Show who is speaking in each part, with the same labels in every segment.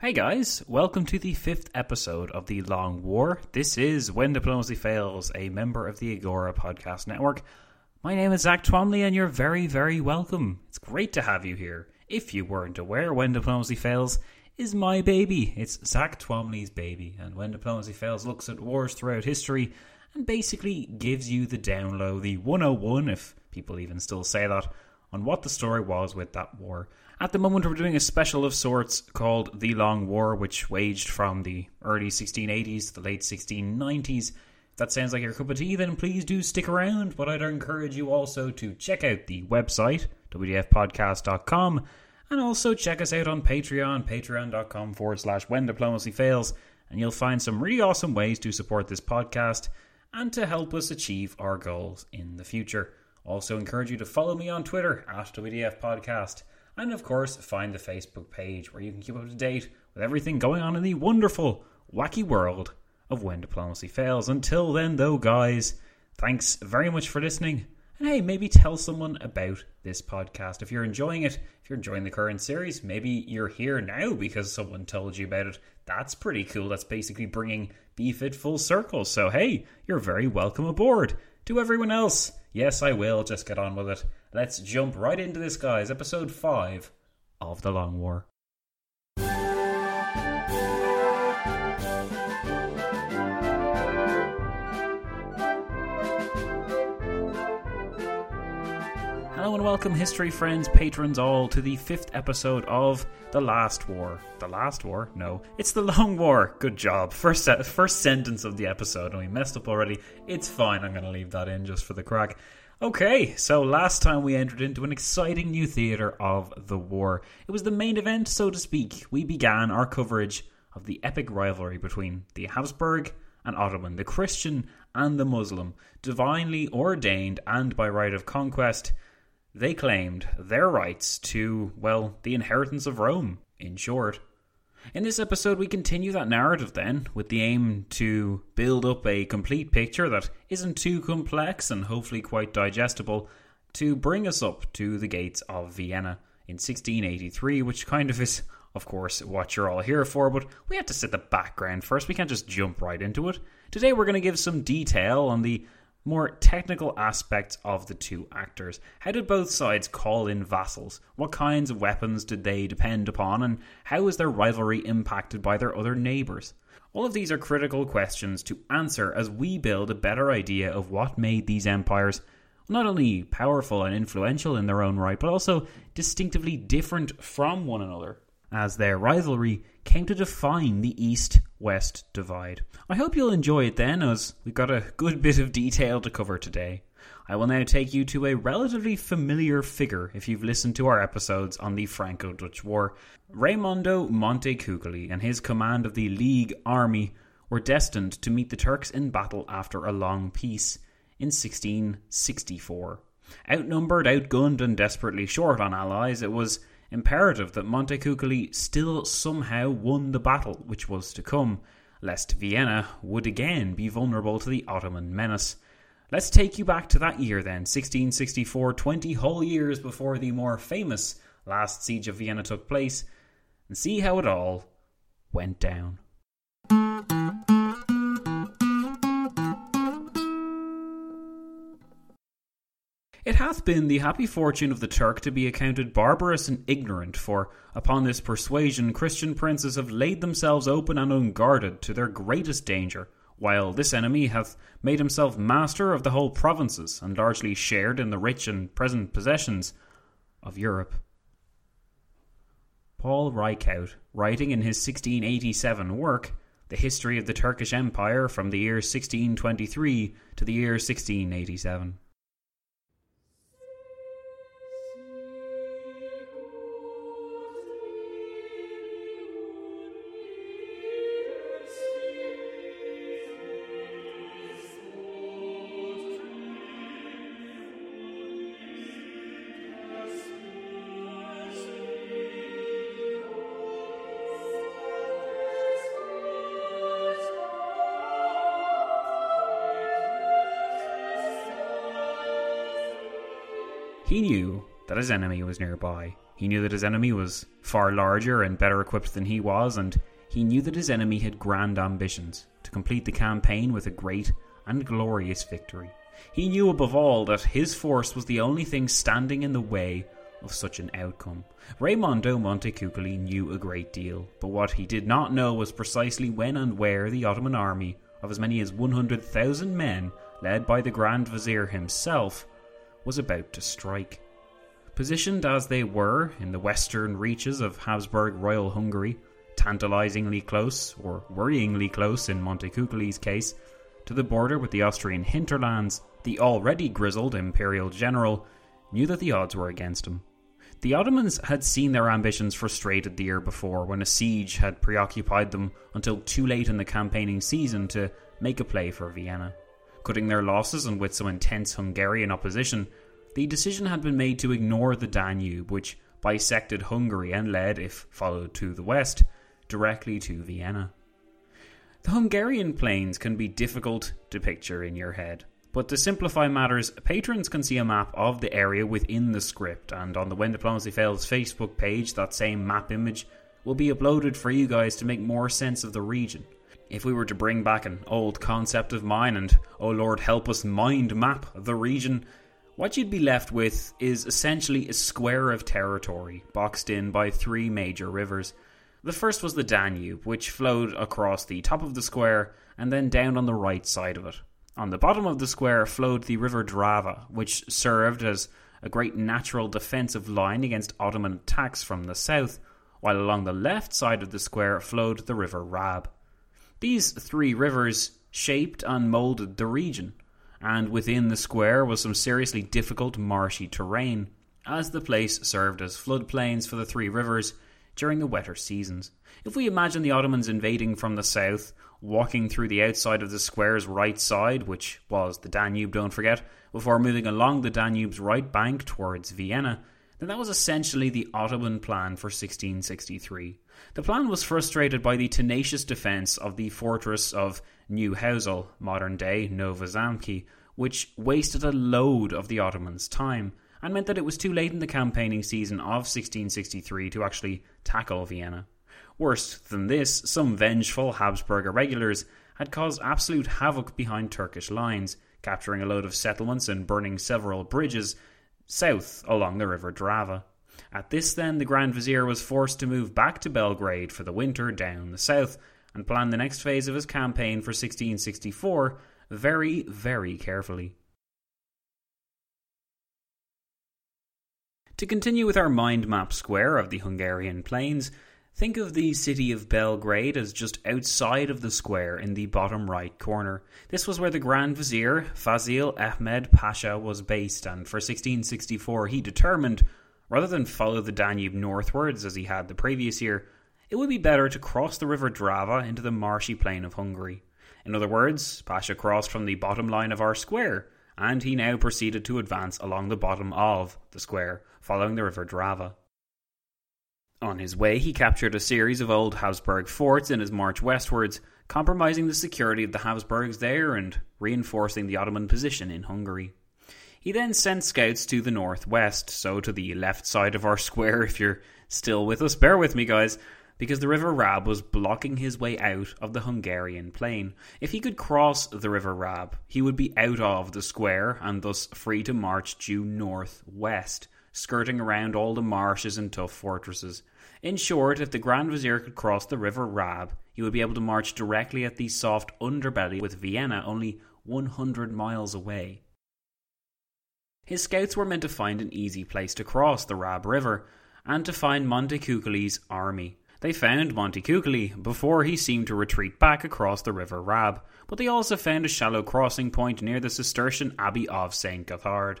Speaker 1: Hey guys, welcome to the fifth episode of The Long War. This is When Diplomacy Fails, a member of the Agora Podcast Network. My name is Zack Twamley, and you're very, very welcome. It's great to have you here. If you weren't aware, When Diplomacy Fails is my baby. It's Zack Twamley's baby, and When Diplomacy Fails looks at wars throughout history and basically gives you the down low, the 101, if people even still say that, on what the story was with that war. At the moment, we're doing a special of sorts called The Long War, which waged from the early 1680s to the late 1690s. If that sounds like your cup of tea, then please do stick around. But I'd encourage you also to check out the website, wdfpodcast.com, and also check us out on Patreon, patreon.com forward slash when diplomacy fails, and you'll find some really awesome ways to support this podcast and to help us achieve our goals in the future. Also, encourage you to follow me on Twitter at WDF Podcast and of course find the Facebook page where you can keep up to date with everything going on in the wonderful, wacky world of When Diplomacy Fails. Until then, though, guys, thanks very much for listening. And hey, maybe tell someone about this podcast. If you're enjoying it, if you're enjoying the current series, maybe you're here now because someone told you about it. That's pretty cool. That's basically bringing BFIT full circle. So, hey, you're very welcome aboard. To everyone else, yes, I will. Just get on with it. Let's jump right into this, guys. Episode 5 of The Long War. And welcome, history friends, patrons all, to the fifth episode of The Last War. The Last War? No, it's The Long War. Good job. First, se- first sentence of the episode, and we messed up already. It's fine, I'm going to leave that in just for the crack. Okay, so last time we entered into an exciting new theatre of the war. It was the main event, so to speak. We began our coverage of the epic rivalry between the Habsburg and Ottoman, the Christian and the Muslim, divinely ordained and by right of conquest. They claimed their rights to, well, the inheritance of Rome, in short. In this episode, we continue that narrative then, with the aim to build up a complete picture that isn't too complex and hopefully quite digestible to bring us up to the gates of Vienna in 1683, which kind of is, of course, what you're all here for, but we have to set the background first. We can't just jump right into it. Today, we're going to give some detail on the more technical aspects of the two actors. How did both sides call in vassals? What kinds of weapons did they depend upon? And how is their rivalry impacted by their other neighbours? All of these are critical questions to answer as we build a better idea of what made these empires not only powerful and influential in their own right, but also distinctively different from one another as their rivalry came to define the east west divide. I hope you'll enjoy it then, as we've got a good bit of detail to cover today. I will now take you to a relatively familiar figure if you've listened to our episodes on the Franco Dutch War. Raimondo Montecuccoli and his command of the League army were destined to meet the Turks in battle after a long peace in 1664. Outnumbered, outgunned, and desperately short on allies, it was imperative that Montecuccoli still somehow won the battle which was to come, lest Vienna would again be vulnerable to the Ottoman menace. Let's take you back to that year then, 1664, 20 whole years before the more famous last siege of Vienna took place, and see how it all went down. Hath been the happy fortune of the Turk to be accounted barbarous and ignorant, for upon this persuasion Christian princes have laid themselves open and unguarded to their greatest danger, while this enemy hath made himself master of the whole provinces and largely shared in the rich and present possessions of Europe. Paul Rycaut, writing in his 1687 work, The History of the Turkish Empire from the year 1623 to the year 1687. That his enemy was nearby. He knew that his enemy was far larger and better equipped than he was, and he knew that his enemy had grand ambitions to complete the campaign with a great and glorious victory. He knew above all that his force was the only thing standing in the way of such an outcome. Raimondo Montecuccoli knew a great deal, but what he did not know was precisely when and where the Ottoman army of as many as 100,000 men, led by the Grand Vizier himself, was about to strike. Positioned as they were in the western reaches of Habsburg Royal Hungary, tantalizingly close, or worryingly close in Montecuccoli's case, to the border with the Austrian hinterlands, the already grizzled imperial general knew that the odds were against him. The Ottomans had seen their ambitions frustrated the year before when a siege had preoccupied them until too late in the campaigning season to make a play for Vienna. Cutting their losses and with some intense Hungarian opposition, the decision had been made to ignore the Danube, which bisected Hungary and led, if followed to the west, directly to Vienna. The Hungarian plains can be difficult to picture in your head, but to simplify matters, patrons can see a map of the area within the script, and on the When Diplomacy Fails Facebook page, that same map image will be uploaded for you guys to make more sense of the region if we were to bring back an old concept of mine and, oh Lord, help us mind map the region, what you'd be left with is essentially a square of territory boxed in by three major rivers. The first was the Danube, which flowed across the top of the square and then down on the right side of it. On the bottom of the square flowed the river Drava, which served as a great natural defensive line against Ottoman attacks from the south, while along the left side of the square flowed the river Rab. These three rivers shaped and moulded the region, and within the square was some seriously difficult marshy terrain, as the place served as floodplains for the three rivers during the wetter seasons. If we imagine the Ottomans invading from the south, walking through the outside of the square's right side, which was the Danube, don't forget, before moving along the Danube's right bank towards Vienna, then that was essentially the Ottoman plan for 1663. The plan was frustrated by the tenacious defence of the fortress of Neuhäusel, modern day Novozamki, which wasted a load of the Ottomans' time and meant that it was too late in the campaigning season of 1663 to actually tackle Vienna. Worse than this, some vengeful Habsburg irregulars had caused absolute havoc behind Turkish lines, capturing a load of settlements and burning several bridges south along the river Drava. At this, then, the Grand Vizier was forced to move back to Belgrade for the winter down the south and plan the next phase of his campaign for 1664 very, very carefully. To continue with our mind map square of the Hungarian plains, think of the city of Belgrade as just outside of the square in the bottom right corner. This was where the Grand Vizier, Fazil Ahmed Pasha, was based, and for 1664 he determined Rather than follow the Danube northwards as he had the previous year, it would be better to cross the river Drava into the marshy plain of Hungary. In other words, Pasha crossed from the bottom line of our square, and he now proceeded to advance along the bottom of the square, following the river Drava. On his way, he captured a series of old Habsburg forts in his march westwards, compromising the security of the Habsburgs there and reinforcing the Ottoman position in Hungary. He then sent scouts to the northwest, so to the left side of our square, if you're still with us. Bear with me, guys. because the River Rab was blocking his way out of the Hungarian plain. If he could cross the River Rab, he would be out of the square and thus free to march due northwest, skirting around all the marshes and tough fortresses. In short, if the Grand Vizier could cross the River Rab, he would be able to march directly at the soft underbelly with Vienna only 100 miles away. His scouts were meant to find an easy place to cross the Rab River and to find Montecuccoli's army. They found Montecuccoli before he seemed to retreat back across the River Rab, but they also found a shallow crossing point near the Cistercian Abbey of St. Gothard.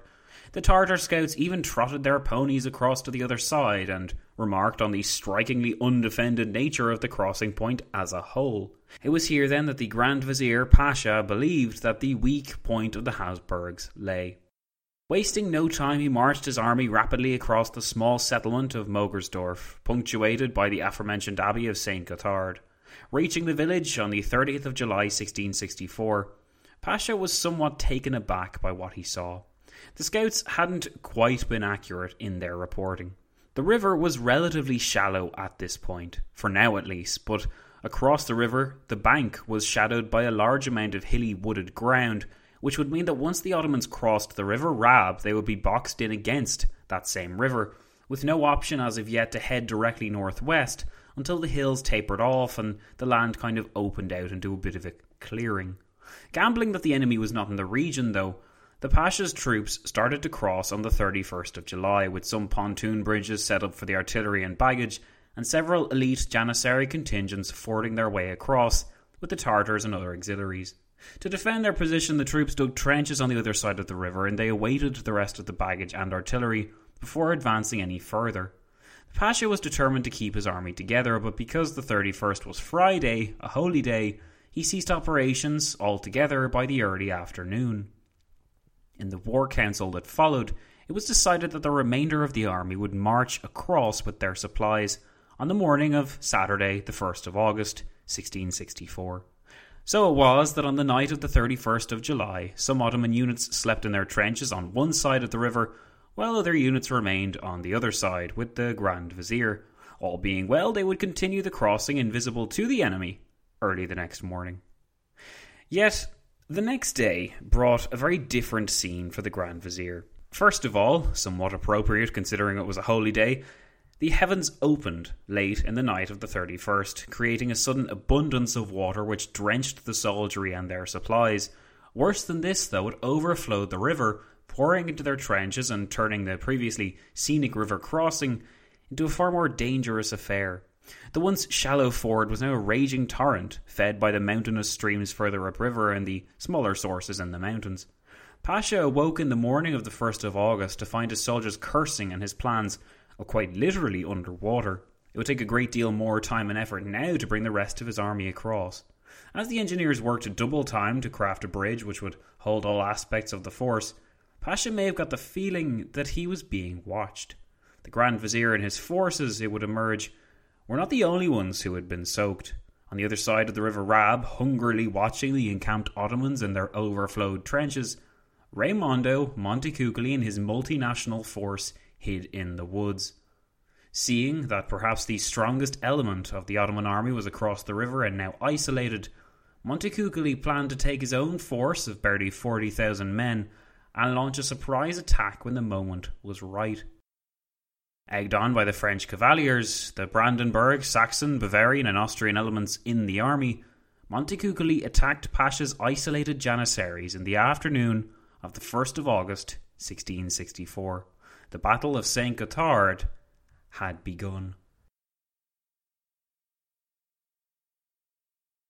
Speaker 1: The Tartar scouts even trotted their ponies across to the other side and remarked on the strikingly undefended nature of the crossing point as a whole. It was here then that the Grand Vizier Pasha believed that the weak point of the Habsburgs lay. Wasting no time, he marched his army rapidly across the small settlement of Mogersdorf, punctuated by the aforementioned Abbey of St. Gothard. Reaching the village on the 30th of July 1664, Pasha was somewhat taken aback by what he saw. The scouts hadn't quite been accurate in their reporting. The river was relatively shallow at this point, for now at least, but across the river, the bank was shadowed by a large amount of hilly wooded ground which would mean that once the Ottomans crossed the River Rab, they would be boxed in against that same river, with no option as of yet to head directly northwest until the hills tapered off and the land kind of opened out into a bit of a clearing. Gambling that the enemy was not in the region, though, the Pasha's troops started to cross on the 31st of July, with some pontoon bridges set up for the artillery and baggage, and several elite Janissary contingents fording their way across, with the Tartars and other auxiliaries. To defend their position, the troops dug trenches on the other side of the river and they awaited the rest of the baggage and artillery before advancing any further. The Pasha was determined to keep his army together, but because the 31st was Friday, a holy day, he ceased operations altogether by the early afternoon. In the war council that followed, it was decided that the remainder of the army would march across with their supplies on the morning of Saturday, the 1st of August, 1664. So it was that on the night of the 31st of July, some Ottoman units slept in their trenches on one side of the river, while other units remained on the other side with the Grand Vizier. All being well, they would continue the crossing invisible to the enemy early the next morning. Yet, the next day brought a very different scene for the Grand Vizier. First of all, somewhat appropriate considering it was a holy day, the heavens opened late in the night of the 31st, creating a sudden abundance of water which drenched the soldiery and their supplies. Worse than this, though, it overflowed the river, pouring into their trenches and turning the previously scenic river crossing into a far more dangerous affair. The once shallow ford was now a raging torrent, fed by the mountainous streams further upriver and the smaller sources in the mountains. Pasha awoke in the morning of the 1st of August to find his soldiers cursing and his plans or quite literally underwater. It would take a great deal more time and effort now to bring the rest of his army across. As the engineers worked double time to craft a bridge which would hold all aspects of the force, Pasha may have got the feeling that he was being watched. The Grand Vizier and his forces, it would emerge, were not the only ones who had been soaked. On the other side of the River Rab, hungrily watching the encamped Ottomans in their overflowed trenches, Raimondo Montecuccoli and his multinational force hid in the woods. Seeing that perhaps the strongest element of the Ottoman army was across the river and now isolated, Montecuccoli planned to take his own force of barely 40,000 men and launch a surprise attack when the moment was right. Egged on by the French cavaliers, the Brandenburg, Saxon, Bavarian, and Austrian elements in the army, Montecuccoli attacked Pasha's isolated Janissaries in the afternoon of the 1st of August, 1664 the Battle of St. Gothard had begun.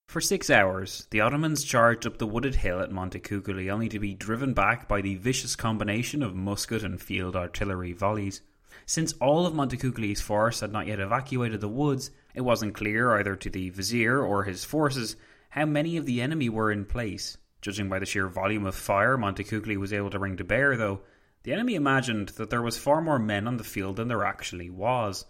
Speaker 1: For six hours, the Ottomans charged up the wooded hill at Montecuccoli, only to be driven back by the vicious combination of musket and field artillery volleys. Since all of Montecuccoli's force had not yet evacuated the woods, it wasn't clear either to the vizier or his forces how many of the enemy were in place. Judging by the sheer volume of fire Montecuccoli was able to bring to bear, though, the enemy imagined that there was far more men on the field than there actually was.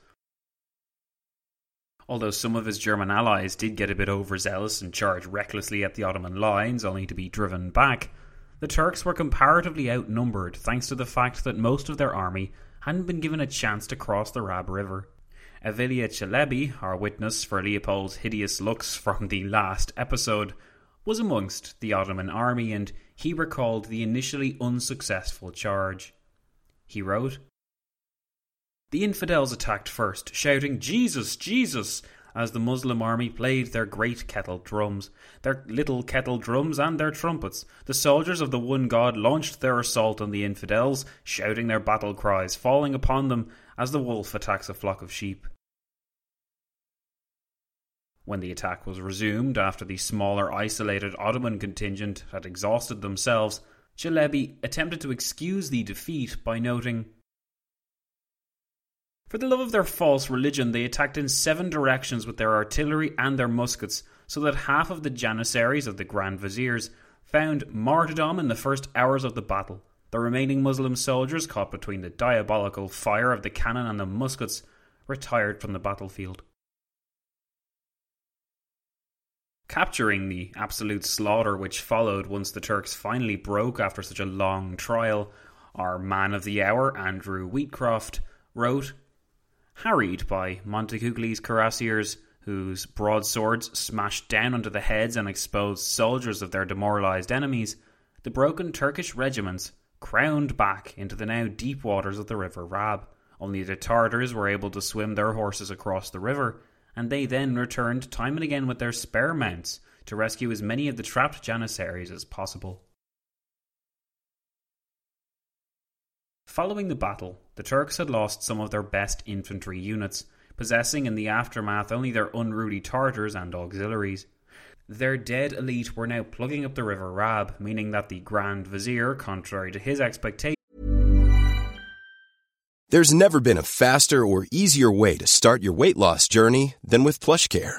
Speaker 1: Although some of his German allies did get a bit overzealous and charge recklessly at the Ottoman lines only to be driven back, the Turks were comparatively outnumbered thanks to the fact that most of their army hadn't been given a chance to cross the Rab River. Evliya Chelebi, our witness for Leopold's hideous looks from the last episode, was amongst the Ottoman army and he recalled the initially unsuccessful charge. He wrote, The infidels attacked first, shouting, Jesus, Jesus! As the Muslim army played their great kettle drums, their little kettle drums, and their trumpets. The soldiers of the one God launched their assault on the infidels, shouting their battle cries, falling upon them as the wolf attacks a flock of sheep. When the attack was resumed after the smaller isolated Ottoman contingent had exhausted themselves, Chelebi attempted to excuse the defeat by noting For the love of their false religion, they attacked in seven directions with their artillery and their muskets, so that half of the janissaries of the Grand Viziers found martyrdom in the first hours of the battle. The remaining Muslim soldiers, caught between the diabolical fire of the cannon and the muskets, retired from the battlefield. Capturing the absolute slaughter which followed once the Turks finally broke after such a long trial, our man of the hour, Andrew Wheatcroft, wrote Harried by Montecuccoli's cuirassiers, whose broadswords smashed down under the heads and exposed soldiers of their demoralized enemies, the broken Turkish regiments crowned back into the now deep waters of the River Rab. Only the Tartars were able to swim their horses across the river, and they then returned time and again with their spare mounts to rescue as many of the trapped Janissaries as possible. Following the battle, the Turks had lost some of their best infantry units, possessing in the aftermath only their unruly Tartars and auxiliaries. Their dead elite were now plugging up the river Rab, meaning that the Grand Vizier, contrary to his expectations,
Speaker 2: There's never been a faster or easier way to start your weight loss journey than with PlushCare.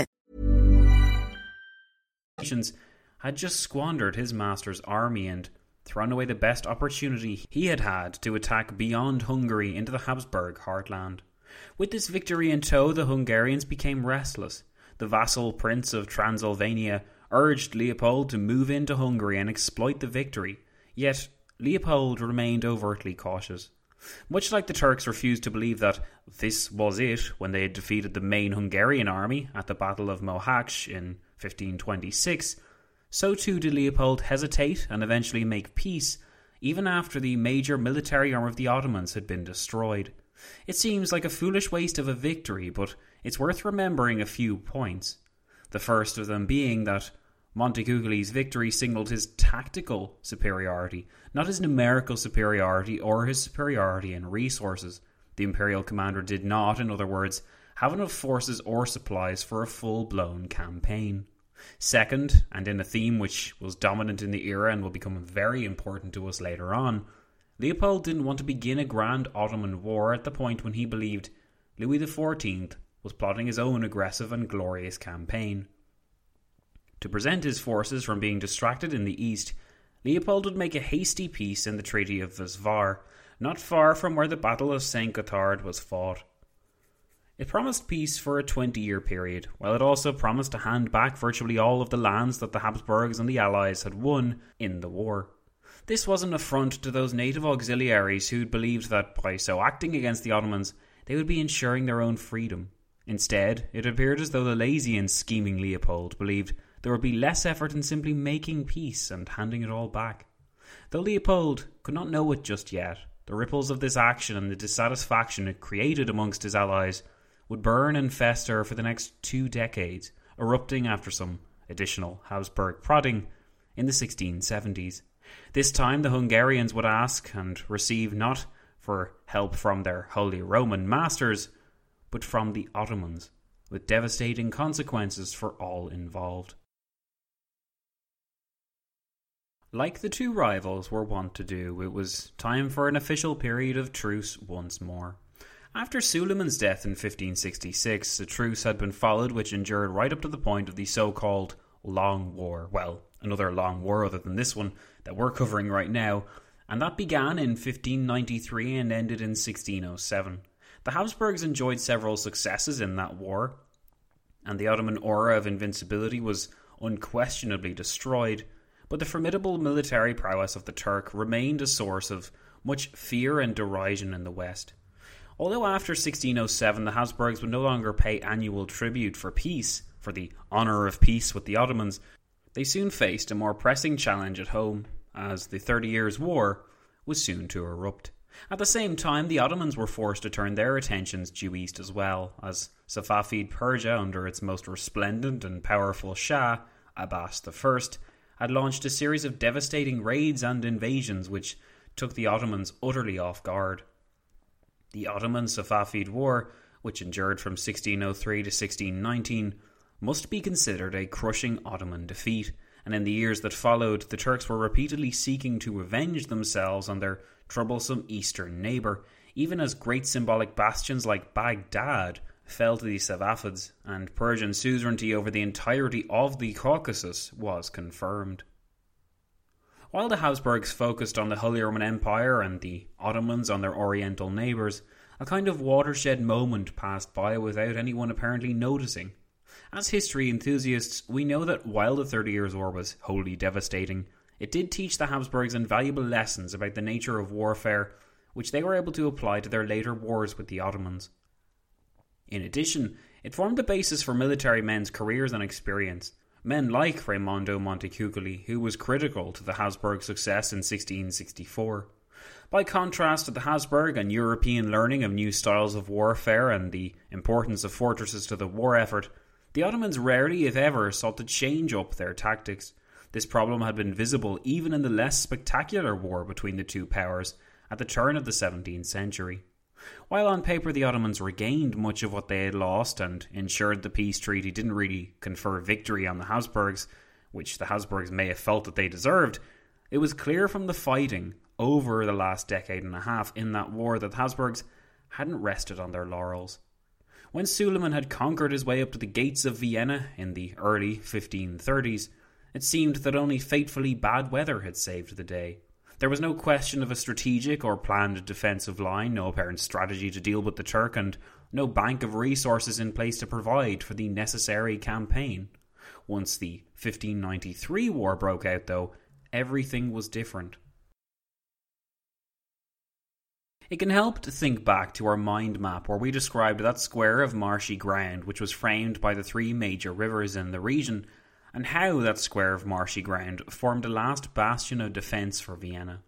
Speaker 1: Had just squandered his master's army and thrown away the best opportunity he had had to attack beyond Hungary into the Habsburg heartland. With this victory in tow, the Hungarians became restless. The vassal prince of Transylvania urged Leopold to move into Hungary and exploit the victory, yet Leopold remained overtly cautious. Much like the Turks refused to believe that this was it when they had defeated the main Hungarian army at the Battle of Mohacs in 1526, so too did Leopold hesitate and eventually make peace, even after the major military arm of the Ottomans had been destroyed. It seems like a foolish waste of a victory, but it's worth remembering a few points. The first of them being that Montecuccoli's victory signaled his tactical superiority, not his numerical superiority or his superiority in resources. The Imperial commander did not, in other words, have enough forces or supplies for a full blown campaign. Second, and in a theme which was dominant in the era and will become very important to us later on, Leopold didn't want to begin a grand Ottoman war at the point when he believed Louis XIV was plotting his own aggressive and glorious campaign. To prevent his forces from being distracted in the east, Leopold would make a hasty peace in the Treaty of Vasvar, not far from where the Battle of St. Gothard was fought. It promised peace for a 20 year period, while it also promised to hand back virtually all of the lands that the Habsburgs and the Allies had won in the war. This was an affront to those native auxiliaries who believed that by so acting against the Ottomans, they would be ensuring their own freedom. Instead, it appeared as though the lazy and scheming Leopold believed there would be less effort in simply making peace and handing it all back. Though Leopold could not know it just yet, the ripples of this action and the dissatisfaction it created amongst his allies would burn and fester for the next two decades, erupting after some additional Habsburg prodding in the 1670s. This time the Hungarians would ask and receive not for help from their Holy Roman masters, but from the Ottomans, with devastating consequences for all involved. Like the two rivals were wont to do, it was time for an official period of truce once more. After Suleiman's death in 1566, a truce had been followed which endured right up to the point of the so called Long War. Well, another long war other than this one that we're covering right now, and that began in 1593 and ended in 1607. The Habsburgs enjoyed several successes in that war, and the Ottoman aura of invincibility was unquestionably destroyed, but the formidable military prowess of the Turk remained a source of much fear and derision in the West. Although after 1607 the Habsburgs would no longer pay annual tribute for peace, for the honour of peace with the Ottomans, they soon faced a more pressing challenge at home, as the Thirty Years' War was soon to erupt. At the same time, the Ottomans were forced to turn their attentions due east as well, as Safavid Persia, under its most resplendent and powerful Shah, Abbas I, had launched a series of devastating raids and invasions which took the Ottomans utterly off guard. The Ottoman Safavid War, which endured from 1603 to 1619, must be considered a crushing Ottoman defeat, and in the years that followed, the Turks were repeatedly seeking to revenge themselves on their troublesome eastern neighbour, even as great symbolic bastions like Baghdad fell to the Safavids, and Persian suzerainty over the entirety of the Caucasus was confirmed. While the Habsburgs focused on the Holy Roman Empire and the Ottomans on their Oriental neighbours, a kind of watershed moment passed by without anyone apparently noticing. As history enthusiasts, we know that while the Thirty Years' War was wholly devastating, it did teach the Habsburgs invaluable lessons about the nature of warfare, which they were able to apply to their later wars with the Ottomans. In addition, it formed the basis for military men's careers and experience, Men like Raimondo Montecuccoli, who was critical to the Habsburg success in 1664. By contrast the Habsburg and European learning of new styles of warfare and the importance of fortresses to the war effort, the Ottomans rarely, if ever, sought to change up their tactics. This problem had been visible even in the less spectacular war between the two powers at the turn of the 17th century. While on paper the Ottomans regained much of what they had lost and ensured the peace treaty didn't really confer victory on the Habsburgs, which the Habsburgs may have felt that they deserved, it was clear from the fighting over the last decade and a half in that war that the Habsburgs hadn't rested on their laurels. When Suleiman had conquered his way up to the gates of Vienna in the early 1530s, it seemed that only fatefully bad weather had saved the day. There was no question of a strategic or planned defensive line, no apparent strategy to deal with the Turk, and no bank of resources in place to provide for the necessary campaign. Once the 1593 war broke out, though, everything was different. It can help to think back to our mind map where we described that square of marshy ground which was framed by the three major rivers in the region and how that square of marshy ground formed a last bastion of defence for Vienna.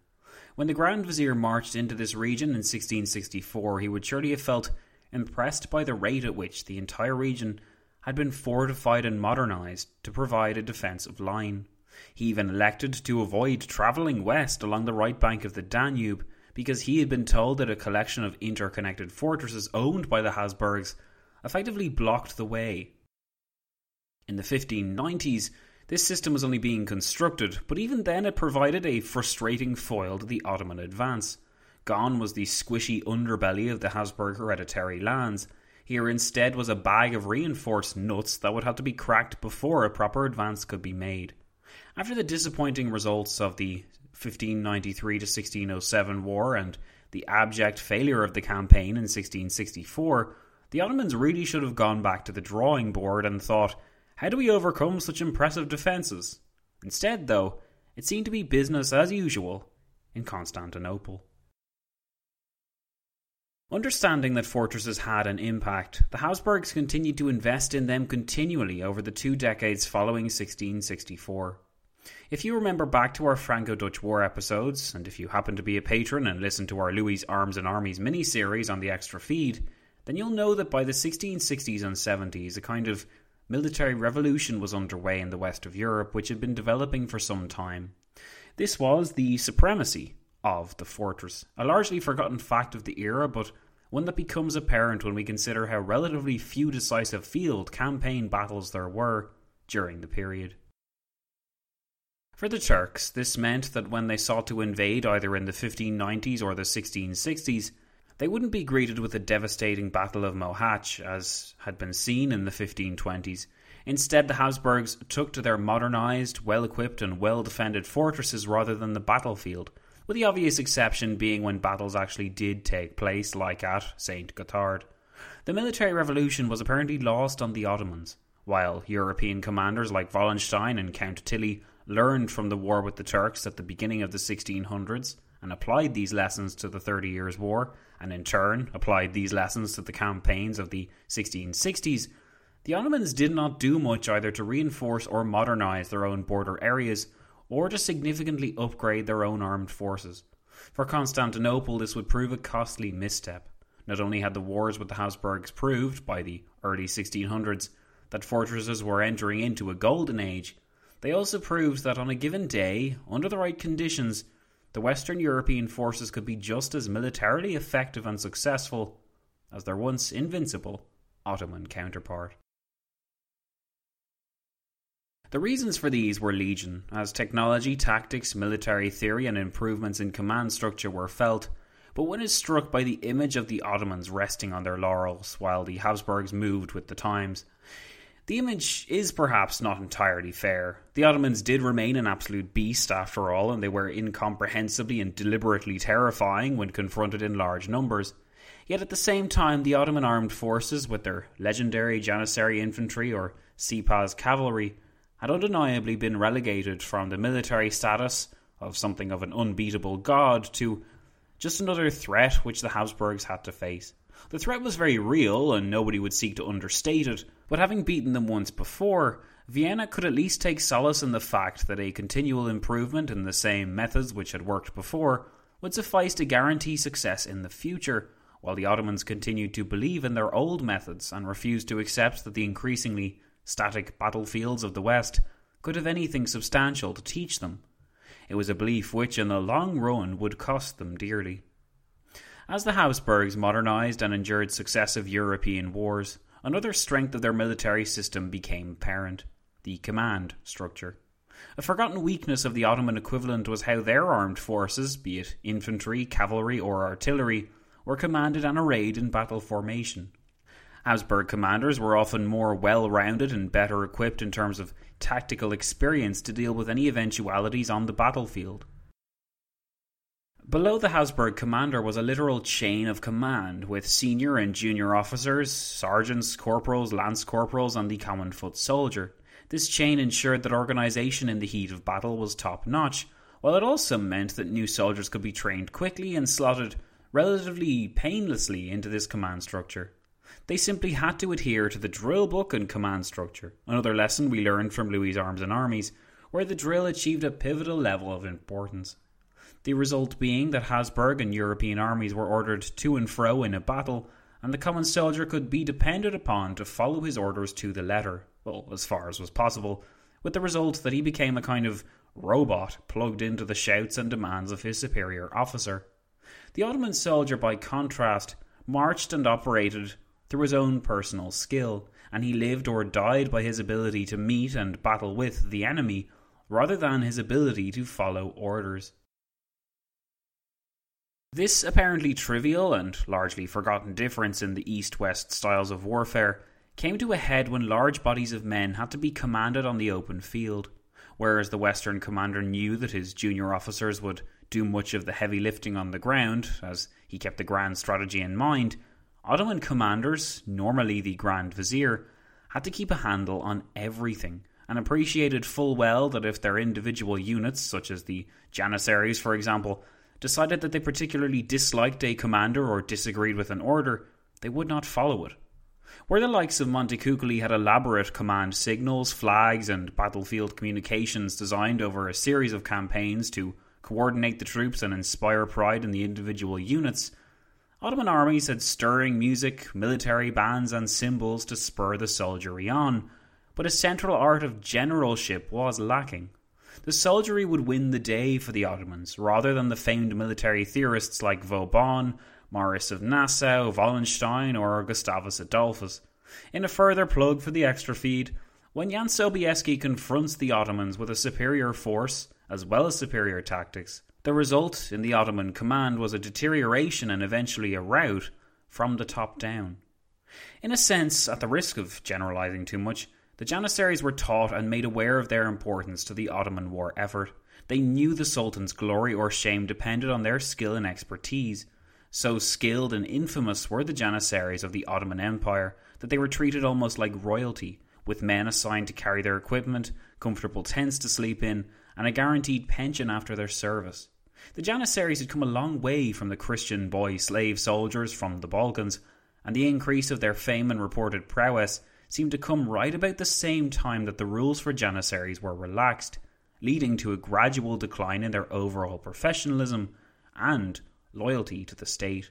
Speaker 1: When the Grand Vizier marched into this region in 1664, he would surely have felt impressed by the rate at which the entire region had been fortified and modernised to provide a defensive line. He even elected to avoid travelling west along the right bank of the Danube because he had been told that a collection of interconnected fortresses owned by the Habsburgs effectively blocked the way in the 1590s, this system was only being constructed, but even then it provided a frustrating foil to the Ottoman advance. Gone was the squishy underbelly of the Habsburg hereditary lands. Here instead was a bag of reinforced nuts that would have to be cracked before a proper advance could be made. After the disappointing results of the 1593 to 1607 war and the abject failure of the campaign in 1664, the Ottomans really should have gone back to the drawing board and thought, how do we overcome such impressive defences? Instead, though, it seemed to be business as usual in Constantinople. Understanding that fortresses had an impact, the Habsburgs continued to invest in them continually over the two decades following 1664. If you remember back to our Franco Dutch War episodes, and if you happen to be a patron and listen to our Louis Arms and Armies mini series on the extra feed, then you'll know that by the 1660s and 70s, a kind of military revolution was underway in the west of Europe, which had been developing for some time. This was the supremacy of the fortress, a largely forgotten fact of the era, but one that becomes apparent when we consider how relatively few decisive field campaign battles there were during the period. For the Turks, this meant that when they sought to invade either in the 1590s or the 1660s, they wouldn't be greeted with a devastating Battle of Mohacs as had been seen in the 1520s. Instead, the Habsburgs took to their modernised, well equipped, and well defended fortresses rather than the battlefield, with the obvious exception being when battles actually did take place, like at St. Gothard. The military revolution was apparently lost on the Ottomans, while European commanders like Wallenstein and Count Tilly learned from the war with the Turks at the beginning of the 1600s and applied these lessons to the Thirty Years' War, and in turn applied these lessons to the campaigns of the 1660s, the Ottomans did not do much either to reinforce or modernize their own border areas or to significantly upgrade their own armed forces. For Constantinople, this would prove a costly misstep. Not only had the wars with the Habsburgs proved, by the early 1600s, that fortresses were entering into a golden age, they also proved that on a given day, under the right conditions, the Western European forces could be just as militarily effective and successful as their once invincible Ottoman counterpart. The reasons for these were legion, as technology, tactics, military theory, and improvements in command structure were felt, but one is struck by the image of the Ottomans resting on their laurels while the Habsburgs moved with the times. The image is perhaps not entirely fair. The Ottomans did remain an absolute beast after all, and they were incomprehensibly and deliberately terrifying when confronted in large numbers. Yet at the same time, the Ottoman armed forces, with their legendary Janissary infantry or Sipahis cavalry, had undeniably been relegated from the military status of something of an unbeatable god to just another threat which the Habsburgs had to face. The threat was very real, and nobody would seek to understate it, but having beaten them once before, Vienna could at least take solace in the fact that a continual improvement in the same methods which had worked before would suffice to guarantee success in the future, while the Ottomans continued to believe in their old methods and refused to accept that the increasingly static battlefields of the West could have anything substantial to teach them. It was a belief which, in the long run, would cost them dearly. As the Habsburgs modernised and endured successive European wars, another strength of their military system became apparent the command structure. A forgotten weakness of the Ottoman equivalent was how their armed forces, be it infantry, cavalry, or artillery, were commanded and arrayed in battle formation. Habsburg commanders were often more well rounded and better equipped in terms of tactical experience to deal with any eventualities on the battlefield. Below the Habsburg commander was a literal chain of command, with senior and junior officers, sergeants, corporals, lance corporals, and the common foot soldier. This chain ensured that organisation in the heat of battle was top notch, while it also meant that new soldiers could be trained quickly and slotted relatively painlessly into this command structure. They simply had to adhere to the drill book and command structure, another lesson we learned from Louis' Arms and Armies, where the drill achieved a pivotal level of importance. The result being that Habsburg and European armies were ordered to and fro in a battle, and the common soldier could be depended upon to follow his orders to the letter, well, as far as was possible, with the result that he became a kind of robot plugged into the shouts and demands of his superior officer. The Ottoman soldier, by contrast, marched and operated through his own personal skill, and he lived or died by his ability to meet and battle with the enemy, rather than his ability to follow orders. This apparently trivial and largely forgotten difference in the east west styles of warfare came to a head when large bodies of men had to be commanded on the open field. Whereas the Western commander knew that his junior officers would do much of the heavy lifting on the ground, as he kept the grand strategy in mind, Ottoman commanders, normally the Grand Vizier, had to keep a handle on everything and appreciated full well that if their individual units, such as the Janissaries for example, decided that they particularly disliked a commander or disagreed with an order, they would not follow it. Where the likes of Montecuccoli had elaborate command signals, flags, and battlefield communications designed over a series of campaigns to coordinate the troops and inspire pride in the individual units, Ottoman armies had stirring music, military bands, and symbols to spur the soldiery on, but a central art of generalship was lacking. The soldiery would win the day for the Ottomans, rather than the famed military theorists like Vauban, Maurice of Nassau, Wallenstein, or Gustavus Adolphus. In a further plug for the extra feed, when Jan Sobieski confronts the Ottomans with a superior force, as well as superior tactics, the result in the Ottoman command was a deterioration and eventually a rout from the top down. In a sense, at the risk of generalizing too much, the Janissaries were taught and made aware of their importance to the Ottoman war effort. They knew the Sultan's glory or shame depended on their skill and expertise. So skilled and infamous were the Janissaries of the Ottoman Empire that they were treated almost like royalty, with men assigned to carry their equipment, comfortable tents to sleep in, and a guaranteed pension after their service. The Janissaries had come a long way from the Christian boy slave soldiers from the Balkans, and the increase of their fame and reported prowess seemed to come right about the same time that the rules for Janissaries were relaxed, leading to a gradual decline in their overall professionalism and loyalty to the state.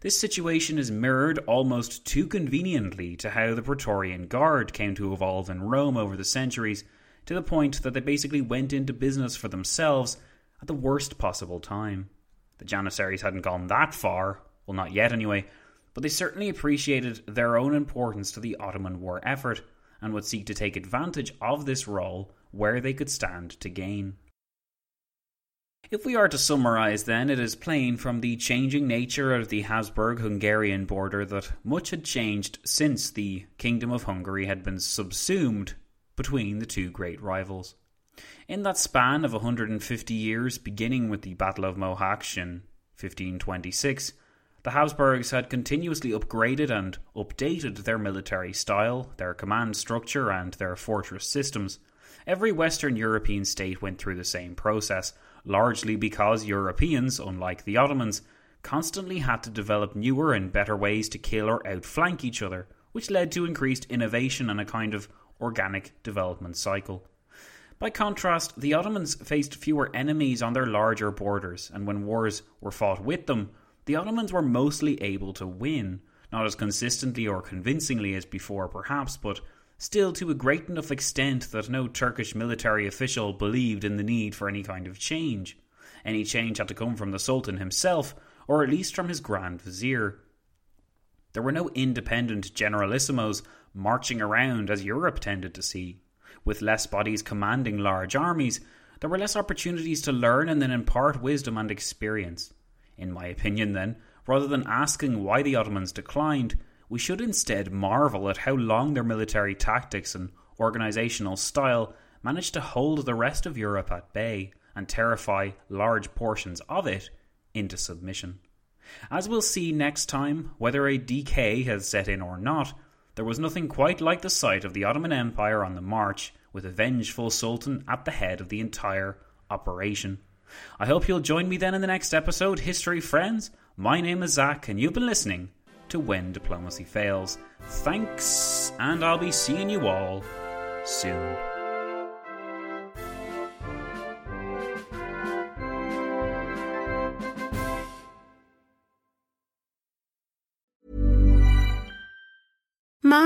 Speaker 1: This situation is mirrored almost too conveniently to how the Praetorian Guard came to evolve in Rome over the centuries, to the point that they basically went into business for themselves at the worst possible time. The Janissaries hadn't gone that far, well, not yet anyway, but they certainly appreciated their own importance to the Ottoman war effort and would seek to take advantage of this role where they could stand to gain. If we are to summarise, then, it is plain from the changing nature of the Habsburg Hungarian border that much had changed since the Kingdom of Hungary had been subsumed between the two great rivals. In that span of 150 years, beginning with the Battle of Mohacs in 1526, the Habsburgs had continuously upgraded and updated their military style, their command structure, and their fortress systems. Every Western European state went through the same process, largely because Europeans, unlike the Ottomans, constantly had to develop newer and better ways to kill or outflank each other, which led to increased innovation and a kind of organic development cycle. By contrast, the Ottomans faced fewer enemies on their larger borders, and when wars were fought with them, the Ottomans were mostly able to win, not as consistently or convincingly as before perhaps, but still to a great enough extent that no Turkish military official believed in the need for any kind of change. Any change had to come from the Sultan himself, or at least from his Grand Vizier. There were no independent generalissimos marching around as Europe tended to see. With less bodies commanding large armies, there were less opportunities to learn and then impart wisdom and experience. In my opinion, then, rather than asking why the Ottomans declined, we should instead marvel at how long their military tactics and organisational style managed to hold the rest of Europe at bay and terrify large portions of it into submission. As we'll see next time, whether a decay has set in or not, there was nothing quite like the sight of the Ottoman Empire on the march, with a vengeful sultan at the head of the entire operation. I hope you'll join me then in the next episode, History Friends. My name is Zack, and you've been listening to When Diplomacy Fails. Thanks, and I'll be seeing you all soon.